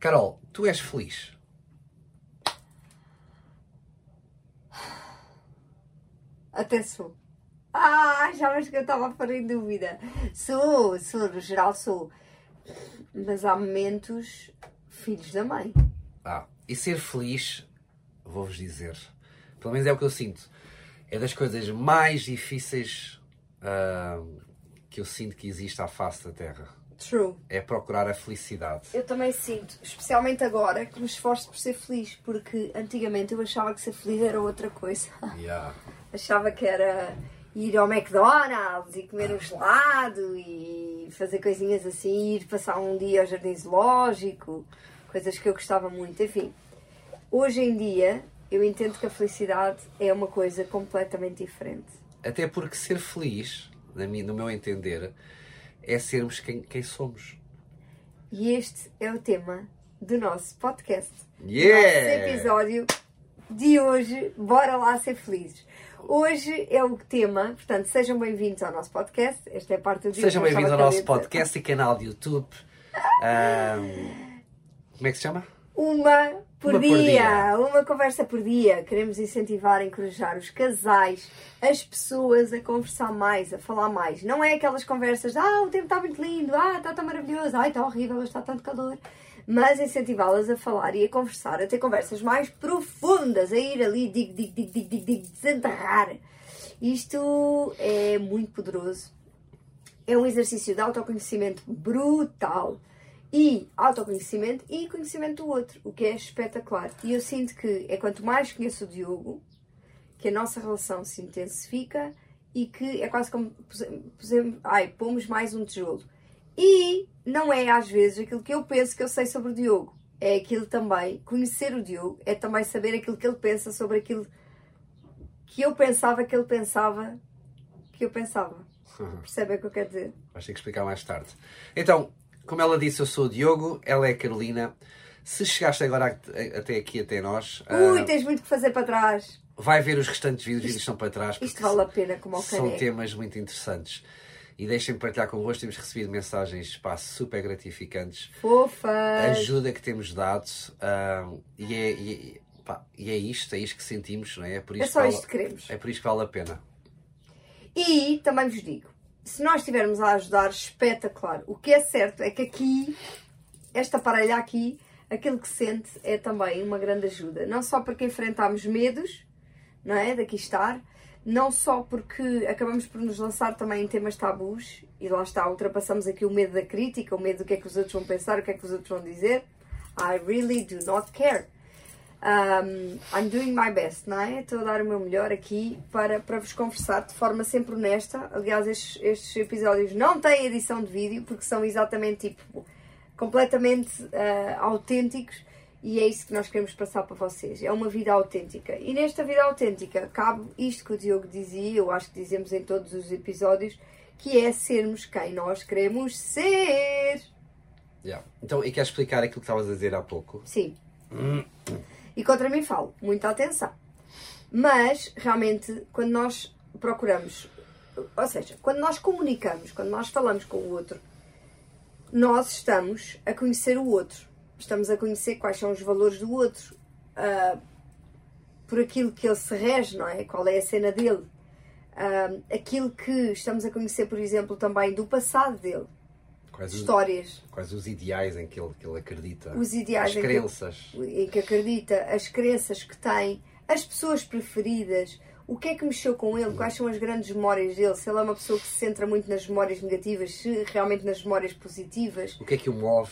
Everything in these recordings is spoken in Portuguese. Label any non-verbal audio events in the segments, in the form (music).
Carol, tu és feliz? Até sou. Ah, já vejo que eu estava a pôr em dúvida. Sou, sou, no geral sou. Mas há momentos filhos da mãe. Ah, e ser feliz, vou-vos dizer, pelo menos é o que eu sinto, é das coisas mais difíceis ah, que eu sinto que existe à face da Terra. True. É procurar a felicidade. Eu também sinto, especialmente agora, que me esforço por ser feliz, porque antigamente eu achava que ser feliz era outra coisa. (laughs) Yeah. Achava que era ir ao McDonald's e comer um gelado e fazer coisinhas assim, ir passar um dia ao jardim zoológico, coisas que eu gostava muito. Enfim, hoje em dia eu entendo que a felicidade é uma coisa completamente diferente. Até porque ser feliz, no meu entender, é sermos quem, quem somos. E este é o tema do nosso podcast. Yeah! Nosso episódio de hoje, bora lá ser felizes. Hoje é o tema, portanto, sejam bem-vindos ao nosso podcast. Esta é a parte do dia Sejam bem-vindos ao nosso podcast e canal de YouTube. (laughs) Ahm, como é que se chama? Uma por, Uma por dia, dia. uma conversa por dia. Queremos incentivar, encorajar os casais, as pessoas a conversar mais, a falar mais. Não é aquelas conversas, ah, o tempo está muito lindo, ah, está tão maravilhoso, ah, está horrível, hoje está tanto calor. Mas incentivá-las a falar e a conversar, a ter conversas mais profundas, a ir ali, dig, dig, dig, dig, dig, dig, desenterrar. Isto é muito poderoso é um exercício de autoconhecimento brutal e autoconhecimento e conhecimento do outro, o que é espetacular. E eu sinto que é quanto mais conheço o Diogo, que a nossa relação se intensifica e que é quase como ai, pomos mais um tijolo. E não é às vezes aquilo que eu penso que eu sei sobre o Diogo. É aquilo também, conhecer o Diogo é também saber aquilo que ele pensa sobre aquilo que eu pensava que ele pensava que eu pensava. Percebem o que eu quero dizer? Vais ter que explicar mais tarde. Então, como ela disse, eu sou o Diogo, ela é a Carolina. Se chegaste agora até aqui, até nós, Ui, ah, tens muito que fazer para trás. vai ver os restantes vídeos, os vídeos estão para trás. Isto porque vale a pena como ao São temas muito interessantes. E deixem-me partilhar convosco, temos recebido mensagens pá, super gratificantes. Fofas. ajuda que temos dado ah, e, é, e, é- pá, e é isto, é isto que sentimos, não é? É por É isto só que isto que queremos. é por isto que vale a pena. E também vos digo, se nós estivermos a ajudar, espetacular. O que é certo é que aqui, esta parelha aqui, aquilo que sente é também uma grande ajuda. Não só porque enfrentamos medos, não é? Daqui estar, não só porque acabamos por nos lançar também em temas tabus e lá está, ultrapassamos aqui o medo da crítica, o medo do que é que os outros vão pensar, o que é que os outros vão dizer. I really do not care. Um, I'm doing my best, não é? Estou a dar o meu melhor aqui para, para vos conversar de forma sempre honesta. Aliás, estes, estes episódios não têm edição de vídeo porque são exatamente tipo completamente ah, autênticos e é isso que nós queremos passar para vocês. É uma vida autêntica. E nesta vida autêntica cabe isto que o Diogo dizia, eu acho que dizemos em todos os episódios, que é sermos quem nós queremos ser. Yeah. Então, e queres explicar aquilo que estavas a dizer há pouco? Sim. E contra mim falo, muita atenção. Mas, realmente, quando nós procuramos, ou seja, quando nós comunicamos, quando nós falamos com o outro, nós estamos a conhecer o outro. Estamos a conhecer quais são os valores do outro, ah, por aquilo que ele se rege, não é? Qual é a cena dele. Ah, aquilo que estamos a conhecer, por exemplo, também do passado dele. Quais os, Histórias, quais os ideais em que ele, que ele acredita? Os ideais As em que- crenças. em que acredita, as crenças que tem, as pessoas preferidas, o que é que mexeu com ele, quais são as grandes memórias dele, se ele é uma pessoa que se centra muito nas memórias negativas, se realmente nas memórias positivas, O que é que o move?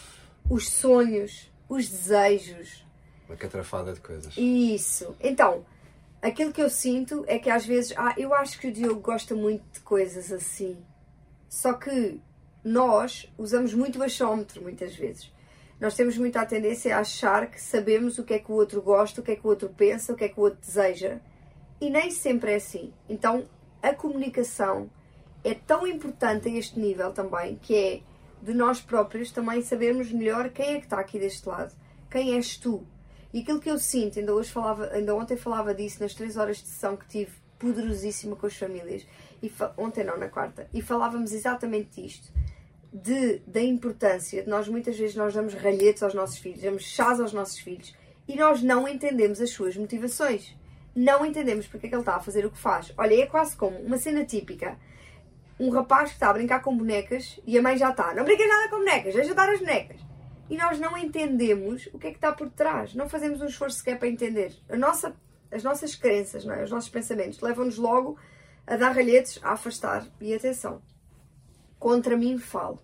os sonhos, os desejos. Uma catrafada de coisas. Isso. Então, aquilo que eu sinto é que às vezes, ah, eu acho que o Diogo gosta muito de coisas assim. Só que nós usamos muito baixómetro muitas vezes. Nós temos muita tendência a achar que sabemos o que é que o outro gosta, o que é que o outro pensa, o que é que o outro deseja. E nem sempre é assim. Então, a comunicação é tão importante a este nível também, que é de nós próprios também sabermos melhor quem é que está aqui deste lado. Quem és tu? E aquilo que eu sinto, ainda, hoje falava, ainda ontem falava disso nas três horas de sessão que tive, poderosíssima com as famílias, e ontem não, na quarta, e falávamos exatamente disto. De, da importância de nós muitas vezes nós damos ralhetes aos nossos filhos, damos chás aos nossos filhos e nós não entendemos as suas motivações. Não entendemos porque é que ele está a fazer o que faz. Olha, é quase como uma cena típica. Um rapaz que está a brincar com bonecas e a mãe já está. Não brinques nada com bonecas, deixa dar as bonecas. E nós não entendemos o que é que está por trás. Não fazemos um esforço sequer para entender. A nossa, as nossas crenças, não é? os nossos pensamentos levam-nos logo a dar ralhetes, a afastar. E atenção, contra mim falo.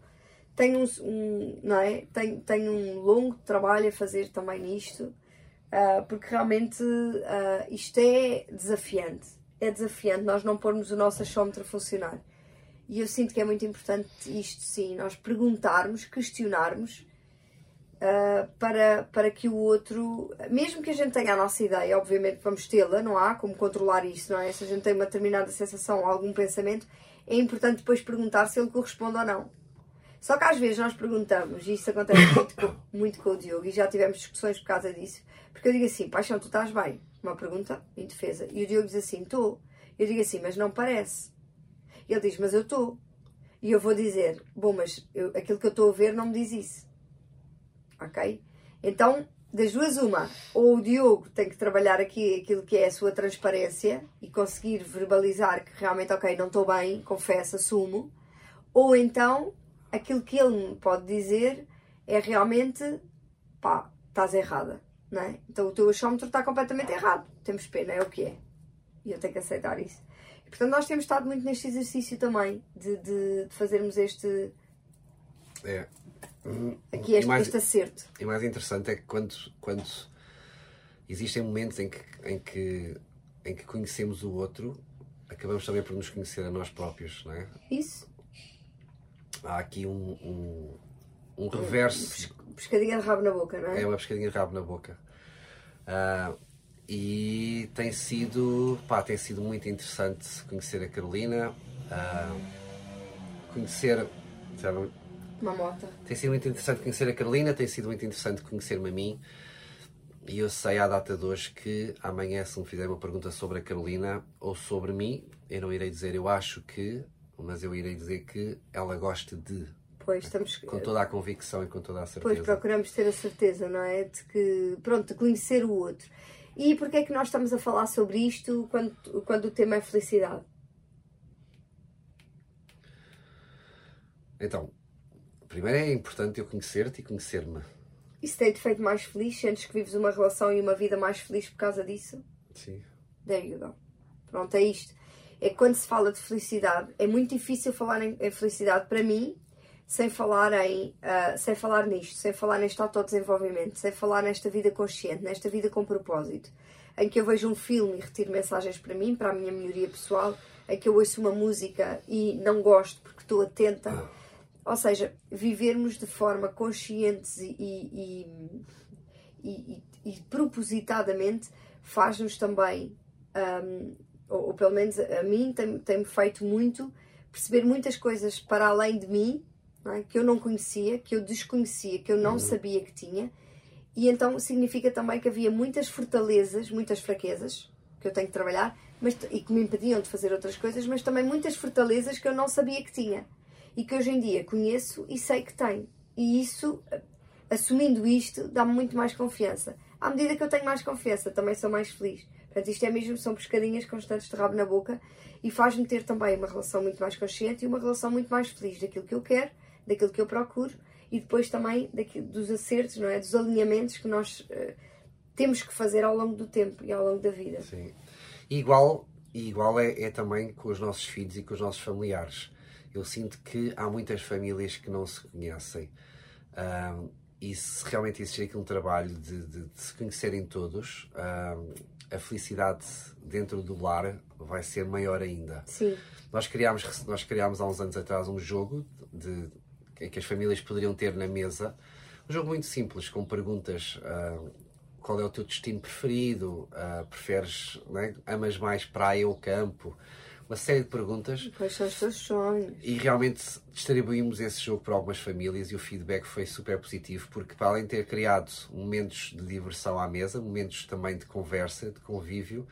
Tenho um, um, não é? tenho, tenho um longo trabalho a fazer também nisto, uh, porque realmente uh, isto é desafiante. É desafiante nós não pormos o nosso achómetro a funcionar. E eu sinto que é muito importante isto, sim, nós perguntarmos, questionarmos Uh, para, para que o outro, mesmo que a gente tenha a nossa ideia, obviamente vamos tê-la, não há como controlar isso, não é? Se a gente tem uma determinada sensação algum pensamento, é importante depois perguntar se ele corresponde ou não. Só que às vezes nós perguntamos, e isso acontece muito com, muito com o Diogo, e já tivemos discussões por causa disso, porque eu digo assim, paixão, tu estás bem? Uma pergunta em defesa. E o Diogo diz assim, estou. Eu digo assim, mas não parece. Ele diz, mas eu estou. E eu vou dizer, bom, mas eu, aquilo que eu estou a ver não me diz isso. Ok? Então, das duas, uma. Ou o Diogo tem que trabalhar aqui aquilo que é a sua transparência e conseguir verbalizar que realmente, ok, não estou bem, confesso, assumo. Ou então, aquilo que ele me pode dizer é realmente, pá, estás errada. Não é? Então o teu achómetro está completamente errado. Temos pena, é o que é. E eu tenho que aceitar isso. Portanto, nós temos estado muito neste exercício também de, de, de fazermos este. É. Aqui este, mais, este acerto. E mais interessante é que quando, quando existem momentos em que, em, que, em que conhecemos o outro, acabamos também por nos conhecer a nós próprios, não é? Isso. Há aqui um, um, um reverso. Pescadinha de rabo na boca, não é? É uma pescadinha de rabo na boca. Uh, e tem sido, pá, tem sido muito interessante conhecer a Carolina, uh, conhecer, uma moto. Tem sido muito interessante conhecer a Carolina, tem sido muito interessante conhecer-me a mim. E eu sei à data de hoje que amanhã, se me fizer uma pergunta sobre a Carolina ou sobre mim, eu não irei dizer eu acho que, mas eu irei dizer que ela gosta de. Pois, estamos... Com toda a convicção e com toda a certeza. Pois, procuramos ter a certeza, não é? De que, pronto, de conhecer o outro. E porquê é que nós estamos a falar sobre isto quando, quando o tema é felicidade? Então, Primeiro é importante eu conhecer-te e conhecer-me. Isso tem-te feito mais feliz? Sentes que vives uma relação e uma vida mais feliz por causa disso? Sim. There you go. Pronto, é isto. É que quando se fala de felicidade, é muito difícil falar em, em felicidade para mim sem falar em uh, sem falar nisto, sem falar neste autodesenvolvimento, sem falar nesta vida consciente, nesta vida com propósito, em que eu vejo um filme e retiro mensagens para mim, para a minha melhoria pessoal, em que eu ouço uma música e não gosto porque estou atenta. Ah ou seja, vivermos de forma consciente e, e, e, e propositadamente faz-nos também, um, ou, ou, pelo menos a mim, tem-me tem feito muito perceber muitas coisas para além de mim é? que eu não conhecia, que eu desconhecia, que eu não uhum. sabia que tinha. E então significa também que havia muitas fortalezas, muitas fraquezas que eu tenho que trabalhar mas, e que me impediam de fazer outras coisas, mas também muitas fortalezas que eu não sabia que tinha e que hoje em dia conheço e sei que tenho. E isso, assumindo isto, dá-me muito mais confiança. À medida que eu tenho mais confiança, também sou mais feliz. Portanto, isto é mesmo, são pescadinhas constantes de rabo na boca e faz-me ter também uma relação muito mais consciente e uma relação muito mais feliz daquilo que eu quero, daquilo que eu procuro e depois também daquilo, dos acertos, não é? Dos alinhamentos que nós uh, temos que fazer ao longo do tempo e ao longo da vida. Sim. Igual, igual é, é também com os nossos filhos e com os nossos familiares eu sinto que há muitas famílias que não se conhecem. Um, e se realmente existir aqui um trabalho de, de, de se conhecerem todos, um, a felicidade dentro do lar vai ser maior ainda. Sim. Nós criámos, nós criámos há uns anos atrás um jogo de, de que as famílias poderiam ter na mesa. Um jogo muito simples, com perguntas. Uh, qual é o teu destino preferido? Uh, preferes, né? amas mais praia ou campo? Uma série de perguntas. Quais são os teus sonhos? E realmente distribuímos esse jogo para algumas famílias e o feedback foi super positivo, porque para além de ter criado momentos de diversão à mesa, momentos também de conversa, de convívio,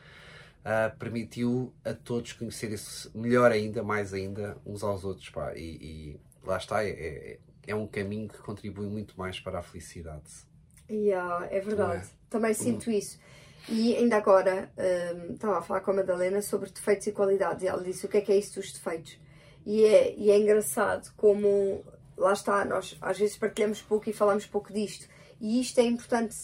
uh, permitiu a todos conhecerem-se melhor ainda, mais ainda, uns aos outros. Pá. E, e, lá está, é, é, é um caminho que contribui muito mais para a felicidade. Yeah, é verdade, é? também sinto hum. isso. E ainda agora um, estava a falar com a Madalena sobre defeitos e qualidades e ela disse o que é que é isso dos defeitos. E é, e é engraçado como, lá está, nós às vezes partilhamos pouco e falamos pouco disto. E isto é importante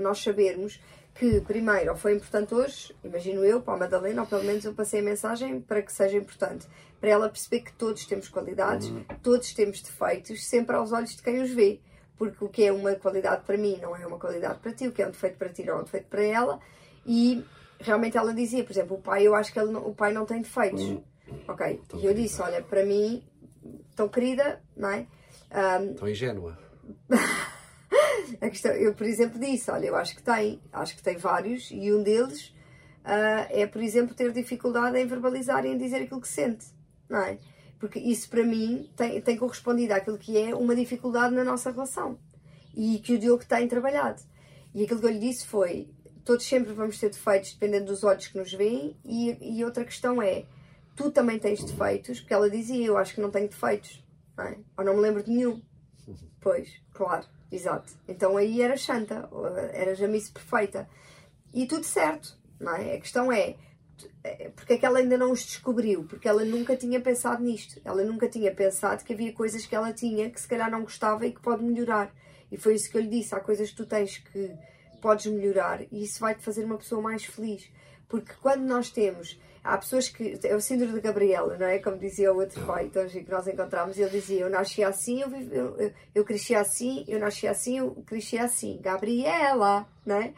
nós sabermos que, primeiro, ou foi importante hoje, imagino eu, para a Madalena, ou pelo menos eu passei a mensagem para que seja importante. Para ela perceber que todos temos qualidades, uhum. todos temos defeitos, sempre aos olhos de quem os vê porque o que é uma qualidade para mim não é uma qualidade para ti, o que é um defeito para ti não é um defeito para ela. E realmente ela dizia, por exemplo, o pai, eu acho que não, o pai não tem defeitos. Hum. Ok? E eu disse, olha, para mim, tão querida, não é? Um, tão ingênua. (laughs) a questão, eu, por exemplo, disse, olha, eu acho que tem, acho que tem vários, e um deles uh, é, por exemplo, ter dificuldade em verbalizar e em dizer aquilo que sente, não é? Porque isso para mim tem, tem correspondido àquilo que é uma dificuldade na nossa relação e que o Diogo tem trabalhado. E aquilo que eu lhe disse foi: todos sempre vamos ter defeitos dependendo dos olhos que nos veem, e, e outra questão é: tu também tens defeitos, porque ela dizia: eu acho que não tenho defeitos, não é? ou não me lembro de nenhum. (laughs) Pois, claro, exato. Então aí era chanta, era jamice perfeita. E tudo certo, não é? A questão é, porque é que ela ainda não os descobriu? Porque ela nunca tinha pensado nisto. Ela nunca tinha pensado que havia coisas que ela tinha que se calhar não gostava e que pode melhorar. E foi isso que eu lhe disse. Há coisas que tu tens que podes melhorar e isso vai-te fazer uma pessoa mais feliz. Porque quando nós temos. Há pessoas que. É o síndrome de Gabriela, não é? Como dizia o outro pai então, que nós encontramos. Ele dizia: Eu nasci assim, eu, eu, eu, eu cresci assim, eu nasci assim, eu cresci assim. Gabriela, não é?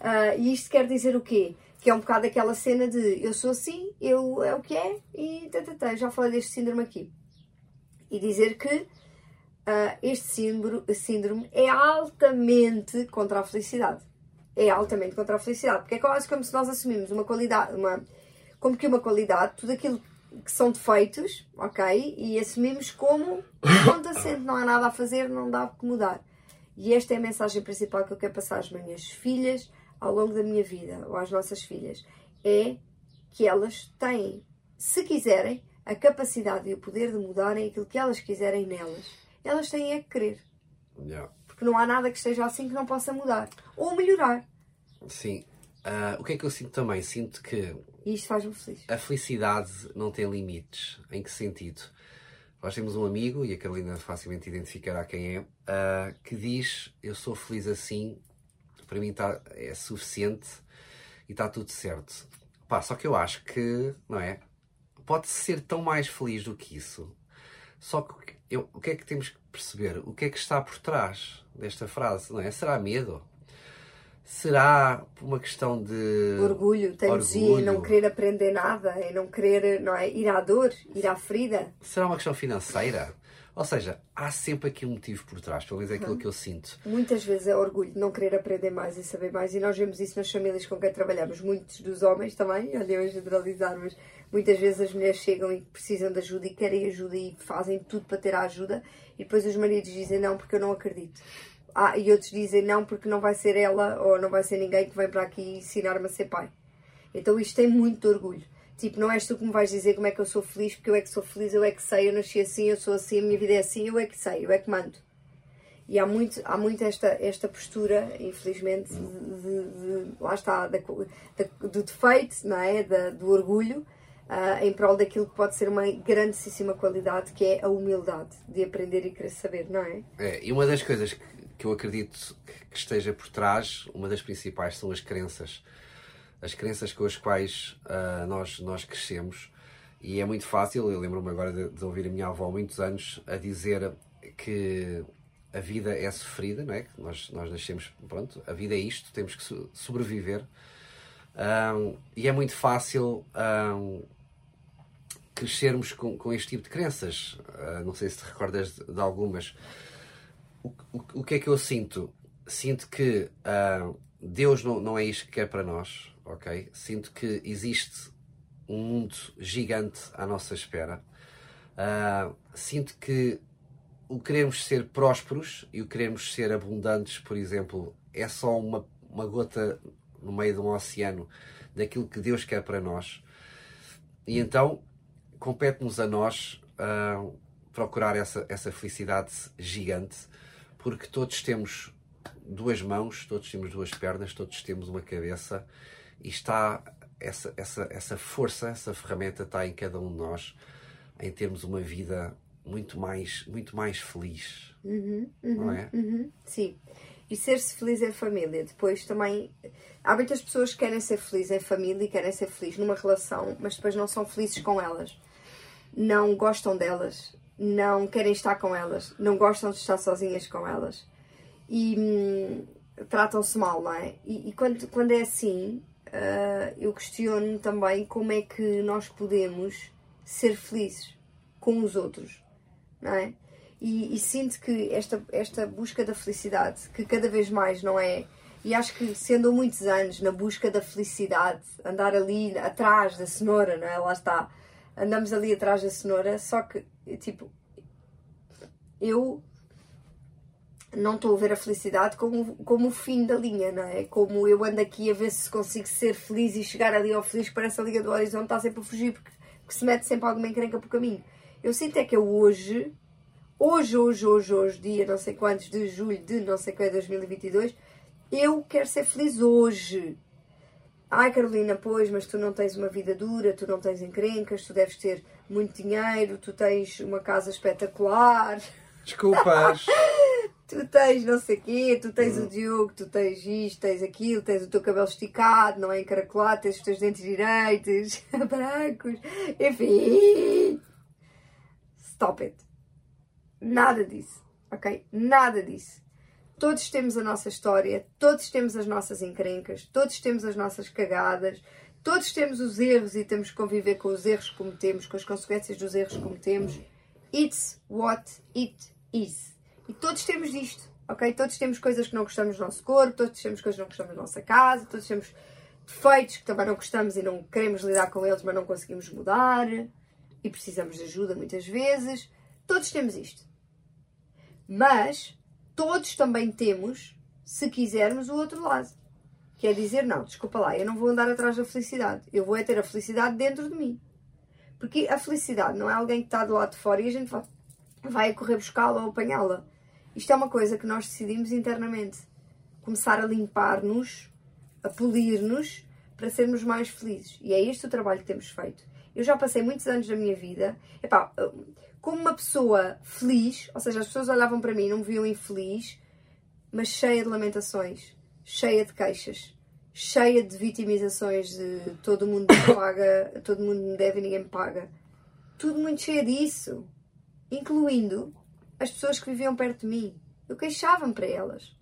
Uh, e isto quer dizer o quê? Que é um bocado aquela cena de eu sou assim, eu é o que é e tatatá, já falei deste síndrome aqui. E dizer que uh, este síndrome, síndrome é altamente contra a felicidade. É altamente contra a felicidade, porque é quase como se nós assumimos uma qualidade, uma, como que uma qualidade, tudo aquilo que são defeitos, ok? E assumimos como ponto assente, não há nada a fazer, não dá que mudar. E esta é a mensagem principal que eu quero passar às minhas filhas, ao longo da minha vida ou às nossas filhas é que elas têm, se quiserem, a capacidade e o poder de mudarem aquilo que elas quiserem nelas. Elas têm é que querer. Yeah. Porque não há nada que esteja assim que não possa mudar. Ou melhorar. Sim. Uh, o que é que eu sinto também? Sinto que. E isto faz-me feliz. A felicidade não tem limites. Em que sentido? Nós temos um amigo, e a Carolina facilmente identificará quem é, uh, que diz: Eu sou feliz assim para mim tá, é suficiente e está tudo certo. Pá, só que eu acho que, não é? Pode ser tão mais feliz do que isso. Só que eu, o que é que temos que perceber? O que é que está por trás desta frase? Não é? Será medo? Será uma questão de orgulho, teimosia, e não querer aprender nada, e não querer não é, ir à dor, ir à ferida? Será uma questão financeira? Ou seja, há sempre aqui um motivo por trás, pelo menos é aquilo uhum. que eu sinto. Muitas vezes é orgulho de não querer aprender mais e saber mais, e nós vemos isso nas famílias com quem trabalhamos. Muitos dos homens também, olha, eu a generalizar, mas muitas vezes as mulheres chegam e precisam de ajuda e querem ajuda e fazem tudo para ter a ajuda, e depois os maridos dizem não porque eu não acredito. Ah, e outros dizem não porque não vai ser ela ou não vai ser ninguém que vem para aqui ensinar-me a ser pai. Então isto tem muito orgulho. Tipo, não és tu que me vais dizer como é que eu sou feliz, porque eu é que sou feliz, eu é que sei, eu nasci assim, eu sou assim, a minha vida é assim, eu é que sei, eu é que mando. E há muito, há muito esta, esta postura, infelizmente, de, de, de lá está, da, da, do defeito, não é? Da, do orgulho, uh, em prol daquilo que pode ser uma grandíssima qualidade, que é a humildade, de aprender e querer saber, não é? é e uma das coisas que, que eu acredito que esteja por trás, uma das principais, são as crenças as crenças com as quais uh, nós, nós crescemos. E é muito fácil, eu lembro-me agora de, de, ouvir a minha avó há muitos anos a dizer que a vida é sofrida, não é? Que nós, nós nascemos, pronto, a vida é isto, temos que sobreviver. Um, e é muito fácil um, crescermos com, com este tipo de crenças. Uh, não sei se te recordas de, de algumas. O, o, o, que é que eu sinto? Sinto que uh, Deus não, não é isto que quer para nós ok? Sinto que existe um mundo gigante à nossa espera. Uh, sinto que o queremos ser prósperos e o queremos ser abundantes, por exemplo, é só uma, uma gota no meio de um oceano daquilo que Deus quer para nós. E então compete-nos a nós uh, procurar essa, essa felicidade gigante, porque todos temos duas mãos, todos temos duas pernas, todos temos uma cabeça e está essa, essa, essa força, essa ferramenta está em cada um de nós em termos uma vida muito mais, muito mais feliz. Uhum, uhum, não é? Uhum, sim. E ser-se feliz em família. Depois também. Há muitas pessoas que querem ser felizes em família e querem ser felizes numa relação, mas depois não são felizes com elas. Não gostam delas. Não querem estar com elas. Não gostam de estar sozinhas com elas. E hum, tratam-se mal, não é? E, e, quando, quando é assim, uh, eu questiono também como é que nós podemos ser felizes com os outros, não é? E, e, sinto que esta, esta busca da felicidade, que cada vez mais não é. E acho que sendo muitos anos na busca da felicidade, andar ali atrás da cenoura, não é? Lá está. Andamos ali atrás da cenoura, só que, tipo, eu não estou a ver a felicidade como, como o fim da linha, não é? Como eu ando aqui a ver se consigo ser feliz e chegar ali ao feliz parece a linha do horizonte está sempre a fugir porque, porque se mete sempre alguma encrenca por caminho. Eu sinto é que eu hoje, hoje, hoje, hoje, hoje, dia não sei quantos de julho de não sei qual é 2022, eu quero ser feliz hoje. Ai Carolina, pois, mas tu não tens uma vida dura, tu não tens encrencas, tu deves ter muito dinheiro, tu tens uma casa espetacular. Desculpas. (laughs) tu tens não sei o quê, tu tens o Diogo, tu tens isto, tens aquilo, tens o teu cabelo esticado, não é encaracolado, tens os teus dentes direitos, (laughs) brancos, enfim. Stop it. Nada disso, ok? Nada disso. Todos temos a nossa história, todos temos as nossas encrencas, todos temos as nossas cagadas, todos temos os erros e temos que conviver com os erros que cometemos, com as consequências dos erros que cometemos. It's what it is. E todos temos disto, ok? Todos temos coisas que não gostamos do nosso corpo, todos temos coisas que não gostamos da nossa casa, todos temos defeitos que também não gostamos e não queremos lidar com eles, mas não conseguimos mudar e precisamos de ajuda muitas vezes. Todos temos isto. Mas todos também temos, se quisermos, o outro lado. Que é dizer, não, desculpa lá, eu não vou andar atrás da felicidade. Eu vou é ter a felicidade dentro de mim. Porque a felicidade não é alguém que está do lado de fora e a gente vai, vai correr buscá-la ou apanhá-la. Isto é uma coisa que nós decidimos internamente. Começar a limpar-nos, a polir-nos, para sermos mais felizes. E é este o trabalho que temos feito. Eu já passei muitos anos da minha vida, epá, como uma pessoa feliz, ou seja, as pessoas olhavam para mim e não me viam infeliz, mas cheia de lamentações, cheia de queixas, cheia de vitimizações de todo mundo me (coughs) paga, todo mundo me deve e ninguém me paga. Tudo muito cheio disso, incluindo as pessoas que viviam perto de mim. Eu queixava-me para elas.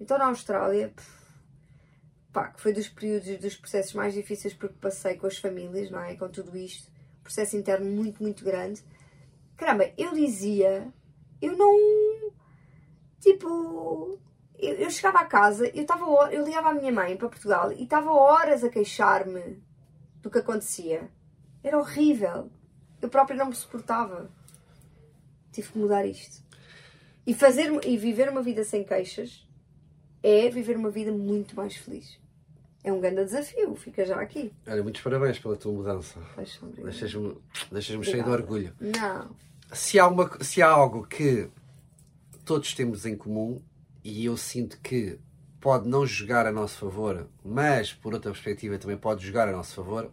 Então na Austrália, pá, que foi dos períodos, dos processos mais difíceis porque passei com as famílias, não é? Com tudo isto, processo interno muito, muito grande. Caramba, eu dizia, eu não. Tipo, eu, eu chegava a casa, eu, tava, eu ligava à minha mãe para Portugal e estava horas a queixar-me do que acontecia. Era horrível. Eu própria não me suportava. Tive que mudar isto. E, fazer, e viver uma vida sem queixas é viver uma vida muito mais feliz. É um grande desafio, fica já aqui. Olha, muitos parabéns pela tua mudança. Deixas-me deixas cheio de orgulho. Não. Se há, uma, se há algo que todos temos em comum, e eu sinto que pode não jogar a nosso favor, mas por outra perspectiva também pode jogar a nosso favor,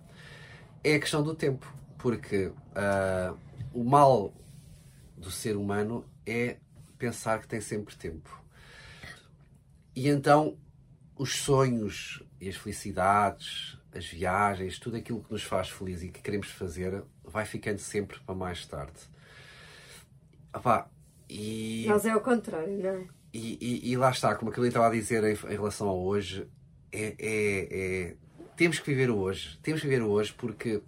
é a questão do tempo. Porque uh, o mal do ser humano é pensar que tem sempre tempo. E então os sonhos e as felicidades, as viagens, tudo aquilo que nos faz feliz e que queremos fazer, vai ficando sempre para mais tarde. Opa, e... Mas é o contrário, não é? E, e, e, lá está, como aquilo estava a dizer em, em relação ao hoje, é, é, é, temos que viver o hoje. Temos que viver o hoje porque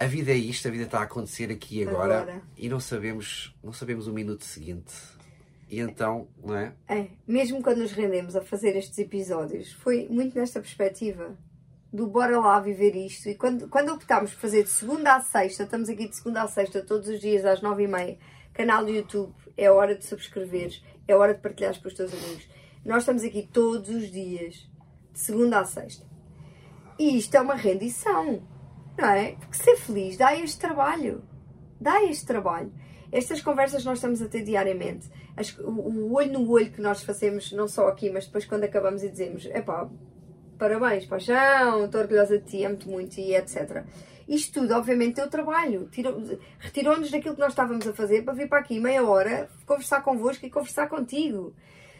a vida é isto, a vida está a acontecer aqui e agora, agora, e não sabemos, não sabemos o minuto seguinte. E então, não é? É, mesmo quando nos rendemos a fazer estes episódios, foi muito nesta perspectiva do bora lá viver isto. E quando, quando optámos por fazer de segunda a sexta, estamos aqui de segunda a sexta todos os dias às nove e meia, canal do YouTube, é hora de subscreveres, é hora de partilhares para os teus amigos. Nós estamos aqui todos os dias, de segunda a sexta. E isto é uma rendição, não é? Porque ser feliz dá este trabalho. Dá este trabalho. Estas conversas nós estamos a ter diariamente. As- o, o olho no olho que nós fazemos, não só aqui, mas depois quando acabamos e dizemos: epá, parabéns, paixão, estou orgulhosa de ti, amo-te muito e etc. Isto tudo, obviamente, é o trabalho. Tirou- Retirou-nos daquilo que nós estávamos a fazer para vir para aqui meia hora, conversar convosco e conversar contigo.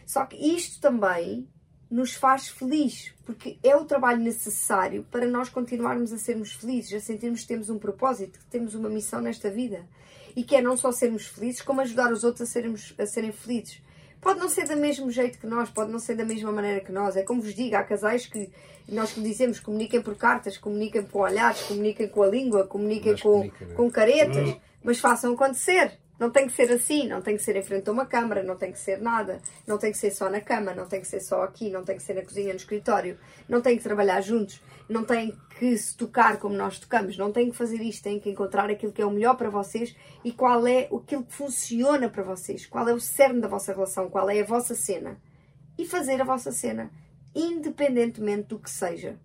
Só que isto também nos faz feliz, porque é o trabalho necessário para nós continuarmos a sermos felizes, a sentirmos que temos um propósito, que temos uma missão nesta vida. E que é não só sermos felizes, como ajudar os outros a, sermos, a serem felizes. Pode não ser do mesmo jeito que nós, pode não ser da mesma maneira que nós. É como vos digo, há casais que nós que dizemos comuniquem por cartas, comuniquem com olhares, comuniquem com a língua, comuniquem Mas com, comunicam, não é? com caretas, mas façam acontecer. Não tem que ser assim, não tem que ser em frente a uma câmara, não tem que ser nada, não tem que ser só na cama, não tem que ser só aqui, não tem que ser na cozinha, no escritório, não tem que trabalhar juntos, não tem que se tocar como nós tocamos, não tem que fazer isto, tem que encontrar aquilo que é o melhor para vocês e qual é aquilo que funciona para vocês, qual é o cerne da vossa relação, qual é a vossa cena e fazer a vossa cena, independentemente do que seja.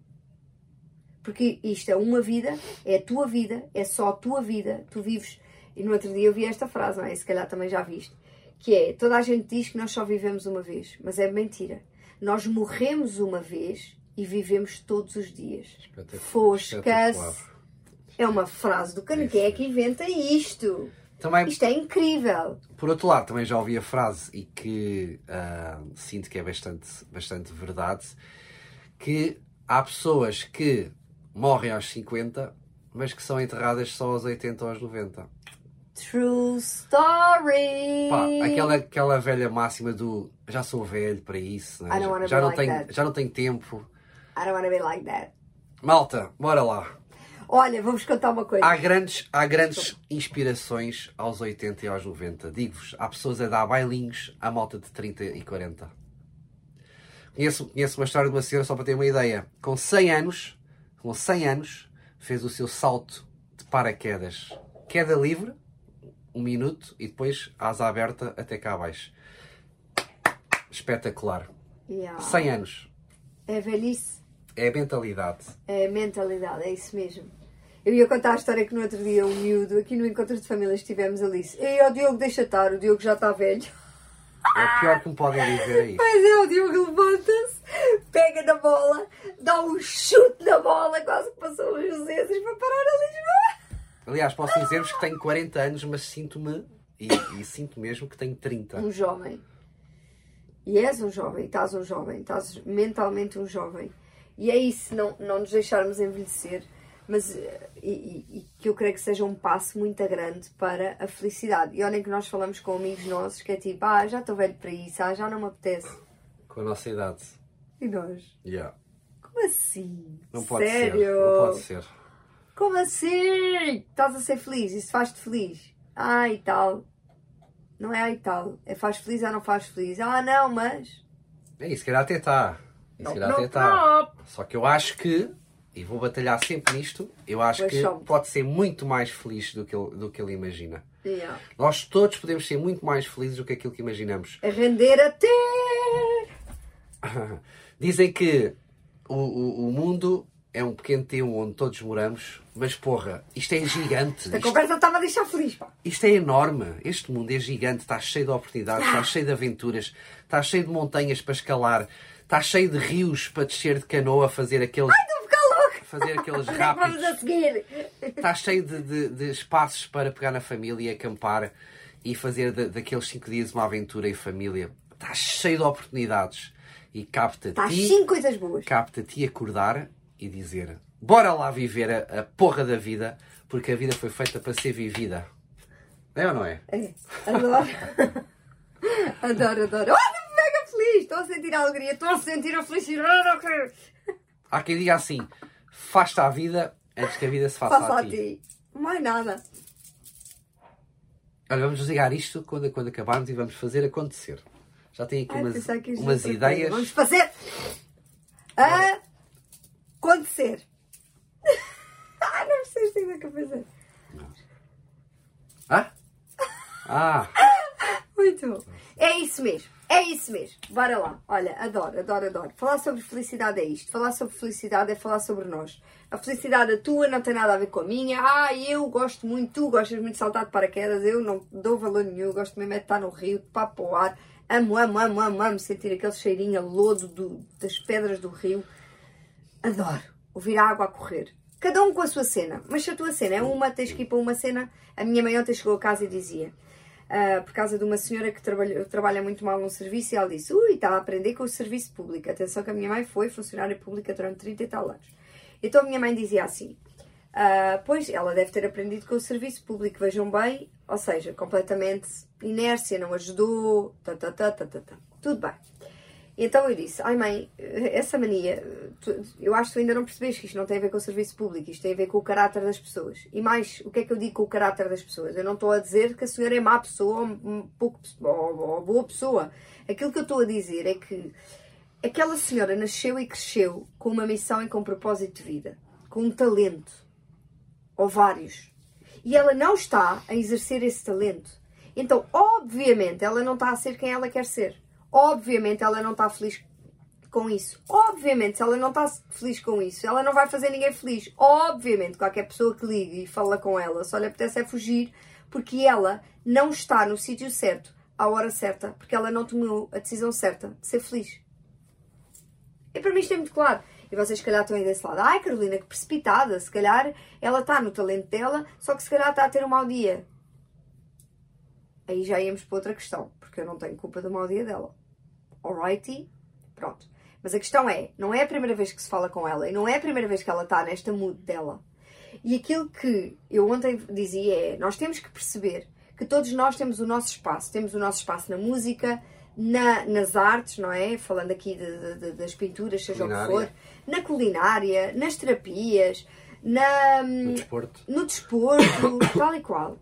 Porque isto é uma vida, é a tua vida, é só a tua vida, tu vives. E no outro dia eu vi esta frase, não é? Se calhar também já viste. Que é: toda a gente diz que nós só vivemos uma vez, mas é mentira. Nós morremos uma vez e vivemos todos os dias. Foscas. É uma frase do cano. Quem é que inventa isto? Também, Isto é incrível. por outro lado, também já ouvi a frase e que ah, sinto que é bastante, bastante verdade, que há pessoas que morrem aos 50, mas que são enterradas só aos 80 ou aos 90. True story. Pá, aquela, aquela velha máxima do já sou velho para isso, né? Já, be não like tenho, that. já não tenho tempo. I don't wanna be like that. Malta, bora lá. Olha, vamos contar uma coisa. Há grandes, há grandes inspirações aos 80 e aos 90. Digo-vos, há pessoas a dar bailinhos à malta de 30 e 40. Conheço, conheço uma história de uma senhora, só para ter uma ideia. Com 100 anos, com 100 anos, fez o seu salto de paraquedas. Queda livre, um minuto, e depois asa aberta até cá abaixo. Espetacular. Yeah. 100 anos. É velhice. É a mentalidade. É mentalidade, é isso mesmo. Eu ia contar a história que no outro dia um miúdo, aqui no encontro de famílias, tivemos ali. Ei, ó Diogo, deixa estar, o Diogo já está velho. É o pior que me podem dizer (laughs) isto. Mas é, o Diogo levanta-se, pega na bola, dá um chute na bola, quase que passou os Joseses para parar a Lisboa. Aliás, posso dizer-vos que tenho 40 anos, mas sinto-me, e, e sinto mesmo que tenho 30. Um jovem. E és um jovem, estás um jovem, estás mentalmente um jovem. E é isso, não, não nos deixarmos envelhecer, mas eh, e, e- e que eu creio que seja um passo muito grande para a felicidade. E olhem que nós falamos com amigos nossos que é tipo, ah, já estou velho para isso, ah, já não me apetece. Com a nossa idade. E nós? Yeah. Como assim? Não pode Sério? ser. Não pode ser. Como assim? Estás a ser feliz? Isso faz-te feliz? Ah, e tal. Não é ah, e tal. É faz feliz ou não faz feliz? Ah, não, mas. É isso, se calhar até está. Se Não, calhar até está. Só que eu acho que, e vou batalhar sempre nisto, eu acho Pois que pode ser muito mais feliz do que, ele, do que ele imagina. Yeah. Nós todos podemos ser muito mais felizes do que aquilo que imaginamos. A render até. (laughs) Dizem que o, o, o mundo é um pequeno teu onde todos moramos, mas porra, isto é gigante. A Isto, conversa estava a deixar feliz, pá. isto é enorme. Este mundo é gigante, está cheio de oportunidades, está cheio de aventuras, está cheio de montanhas para escalar, está cheio de rios para descer de canoa, fazer aqueles, Estou a ficar louco. fazer aqueles (laughs) Vamos rápidos. a seguir. Está cheio de, de- de espaços para pegar na família e acampar e fazer da- daqueles cinco dias uma aventura em família. Está cheio de oportunidades. E capta Está cinco coisas boas. capta-te acordar e dizer: Bora lá viver a, a porra da vida, porque a vida foi feita para ser vivida. É ou não é? É, adoro. (laughs) adoro, adoro. Oh, mega feliz. Estou a sentir a alegria. Estou a sentir a felicidade. Há quem diga assim: Faz-te à vida antes que a vida se faça, Faça a a ti. ti. Mais nada. Olha, vamos desligar isto quando, quando acabarmos e vamos fazer acontecer. Já tenho aqui Ai, umas, umas ideias. Vamos fazer. Acontecer. (laughs) não precisas ter que fazer. Ah? Ah! muito. É isso mesmo. É isso mesmo. Bora lá. Olha, adoro, adoro, adoro. Falar sobre felicidade é isto. Falar sobre felicidade é falar sobre nós. A felicidade a tua não tem nada a ver com a minha. Ah, eu gosto muito, tu gostas muito de saltar de paraquedas. Eu não dou valor nenhum. Gosto mesmo é de estar no rio, de papo ao ar. Amo, amo, amo, amo, amo sentir aquele cheirinho a lodo do, das pedras do rio. Adoro ouvir a água a correr. Cada um com a sua cena. Mas se a tua cena é uma, tens que ir para uma cena. A minha mãe ontem chegou a casa e dizia: uh, por causa de uma senhora que trabalha, trabalha muito mal num serviço, e ela disse: Ui, está a aprender com o serviço público. Atenção que a minha mãe foi funcionária pública durante 30 e tal anos. Então a minha mãe dizia assim: uh, Pois, ela deve ter aprendido com o serviço público, vejam bem, ou seja, completamente inércia, não ajudou, tá, tá, tá, tá, tá, tá. tudo bem. Então eu disse, ai mãe, essa mania, tu, eu acho que tu ainda não percebes que isto não tem a ver com o serviço público, isto tem a ver com o caráter das pessoas. E mais, o que é que eu digo com o caráter das pessoas? Eu não estou a dizer que a senhora é má pessoa ou, pouco, ou, ou boa pessoa. Aquilo que eu estou a dizer é que aquela senhora nasceu e cresceu com uma missão e com um propósito de vida, com um talento, ou vários. E ela não está a exercer esse talento. Então, obviamente, ela não está a ser quem ela quer ser. Obviamente ela não está feliz com isso. Obviamente, se ela não está feliz com isso, ela não vai fazer ninguém feliz. Obviamente, qualquer pessoa que ligue e fala com ela só lhe apetece é fugir porque ela não está no sítio certo, à hora certa, porque ela não tomou a decisão certa de ser feliz. E para mim isto é muito claro. E vocês, se calhar, estão aí desse lado. Ai, Carolina, que precipitada. Se calhar ela está no talento dela, só que se calhar está a ter um mau dia. Aí já íamos para outra questão, porque eu não tenho culpa do mau dia dela. Alrighty? Pronto. Mas a questão é, não é a primeira vez que se fala com ela e não é a primeira vez que ela está nesta mood dela. E aquilo que eu ontem dizia é, nós temos que perceber que todos nós temos o nosso espaço. Temos o nosso espaço na música, na, nas artes, não é? Falando aqui de, de, das pinturas, seja culinária. o que for. Na culinária, nas terapias, na, no desporto, no desporto tal e qual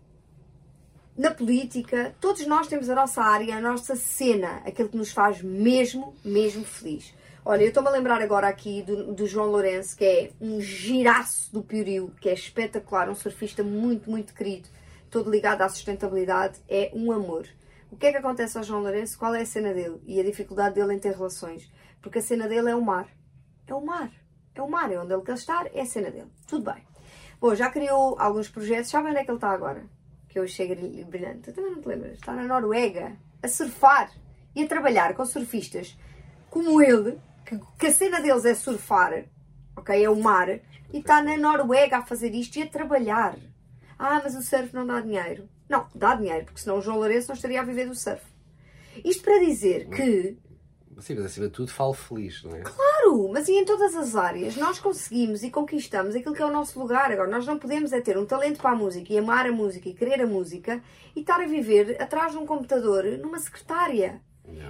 na política, todos nós temos a nossa área, a nossa cena, aquilo que nos faz mesmo, mesmo feliz. Olha, eu estou-me a lembrar agora aqui do, do, João Lourenço, que é um giraço do Pioril, que é espetacular, um surfista muito, muito querido, todo ligado à sustentabilidade, é um amor. O que é que acontece ao João Lourenço? Qual é a cena dele? E a dificuldade dele em ter relações? Porque a cena dele é o mar. É o mar. É o mar, é onde ele quer estar, é a cena dele. Tudo bem. Bom, já criou alguns projetos, sabem onde é que ele está agora? Que eu achei brilhante. Tu também não te lembras? Está na Noruega a surfar e a trabalhar com surfistas como ele, que, que a cena deles é surfar, ok? É o mar, e está na Noruega a fazer isto e a trabalhar. Ah, mas o surf não dá dinheiro. Não, dá dinheiro, porque senão o João Lourenço não estaria a viver do surf. Isto para dizer que Sim, mas acima de tudo falo feliz, não é? Claro, mas e em todas as áreas nós conseguimos e conquistamos aquilo que é o nosso lugar. Agora, nós não podemos é ter um talento para a música e amar a música e querer a música e estar a viver atrás de um computador numa secretária.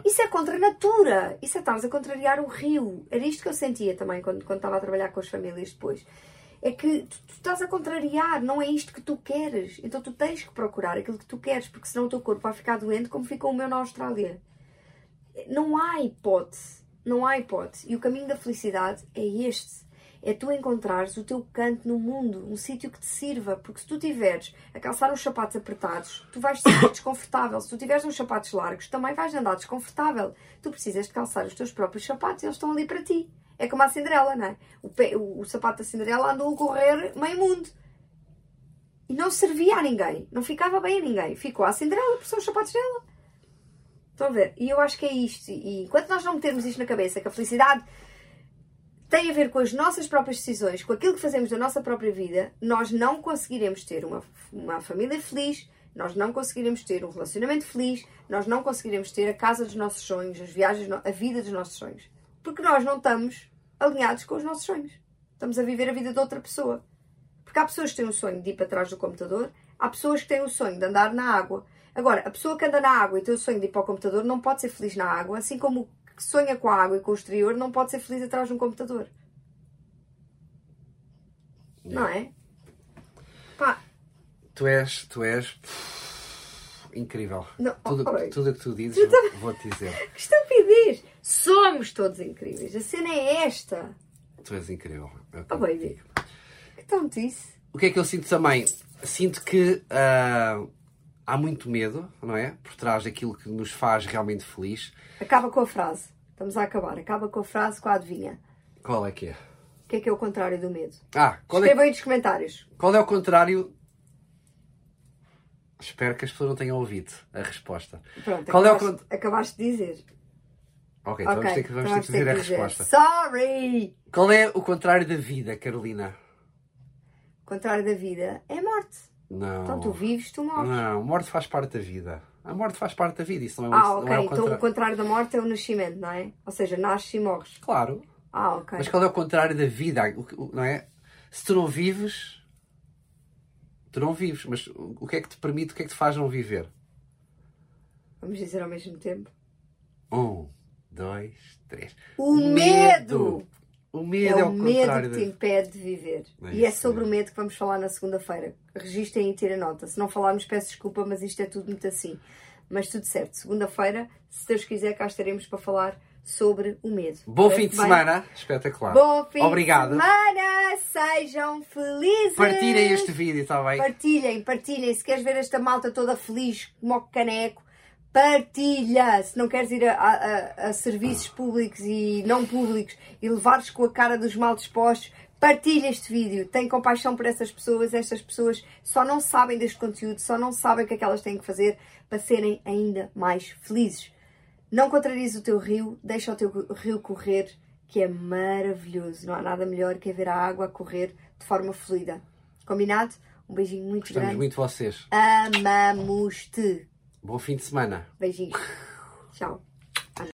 Isso é contra a natura. Isso é estarmos a contrariar o rio. Era isto que eu sentia também quando, quando estava a trabalhar com as famílias depois. É que tu, tu estás a contrariar, não é isto que tu queres. Então tu tens que procurar aquilo que tu queres, porque senão o teu corpo vai ficar doente como ficou o meu na Austrália. Não há hipótese. Não há hipótese. E o caminho da felicidade é este. É tu encontrares o teu canto no mundo, um sítio que te sirva. Porque se tu tiveres a calçar uns sapatos apertados, tu vais ser desconfortável. Se tu tiveres uns sapatos largos, também vais andar desconfortável. Tu precisas de calçar os teus próprios sapatos e eles estão ali para ti. É como a Cinderela, não é? O, pé, o, o sapato da Cinderela andou a correr meio mundo. E não servia a ninguém. Não ficava bem a ninguém. Ficou a Cinderela, porque são os sapatos dela. Estão a ver? E eu acho que é isto. E enquanto nós não metermos isto na cabeça, que a felicidade tem a ver com as nossas próprias decisões, com aquilo que fazemos da nossa própria vida, nós não conseguiremos ter uma, uma família feliz, nós não conseguiremos ter um relacionamento feliz, nós não conseguiremos ter a casa dos nossos sonhos, as viagens, a vida dos nossos sonhos. Porque nós não estamos alinhados com os nossos sonhos. Estamos a viver a vida de outra pessoa. Porque há pessoas que têm o sonho de ir para trás do computador, há pessoas que têm o sonho de andar na água, Agora, a pessoa que anda na água e tem o sonho de ir para o computador não pode ser feliz na água, assim como o que sonha com a água e com o exterior não pode ser feliz atrás de um computador. Não é? Pá. Tu és, tu és incrível. Não, tudo, tudo o que tu dizes, vou-te dizer. (laughs) Que estupidez! Somos todos incríveis. A cena é esta. Tu és incrível. Oh, baby. Que tão disse? O que é que eu sinto também? Sinto que uh, há muito medo, não é? Por trás daquilo que nos faz realmente feliz. Acaba com a frase. Estamos a acabar. Acaba com a frase com a adivinha. Qual é que é? O que é que é o contrário do medo? Ah, qual é, aí nos comentários. qual é o contrário? Espero que as pessoas não tenham ouvido a resposta. Pronto, Qual é o acabaste, acabaste de dizer. Ok, então ok, vamos ter que, vamos então ter que dizer a dizer. resposta. Sorry! Qual é o contrário da vida, Carolina? O contrário da vida é morte. Não. Então tu vives, tu morres. Não, morte faz parte da vida. A morte faz parte da vida, isso não é, Ah, não ok. é Então o contrário da morte é o nascimento, não é? Ou seja, nasces e morres. Claro. Ah, ok. Mas qual é o contrário da vida? Não é? Se tu não vives, tu não vives. Mas o o que é que te permite, o que é que te faz não viver? Vamos dizer ao mesmo tempo. Um, dois, três. O medo! O medo É é, o o medo que te impede de viver. É e é isso sobre o mesmo. medo que vamos falar na segunda-feira. Registrem e tirem nota. Se não falarmos, peço desculpa, mas isto é tudo muito assim. Mas tudo certo. Segunda-feira, se Deus quiser, cá estaremos para falar sobre o medo. Bom Parece fim de bem? semana. Espetacular. Bom fim Obrigado. de semana! Sejam felizes! Partilhem este vídeo, está bem? Partilhem, partilhem. Se queres ver esta malta toda feliz, como o caneco, partilha. Se não queres ir a, a- a- a serviços públicos e não públicos e levares com a cara dos mal dispostos, partilha este vídeo. Tem compaixão por essas pessoas. Estas pessoas só não sabem deste conteúdo, só não sabem o que é que elas têm que fazer para serem ainda mais felizes. Não contraries o teu rio, deixa o teu rio correr, que é maravilhoso. Não há nada melhor que ver a água correr de forma fluida. Combinado? Um beijinho muito Gostamos grande. muito vocês. Amamos-te. Bom fim de semana. Beijinhos. Tchau.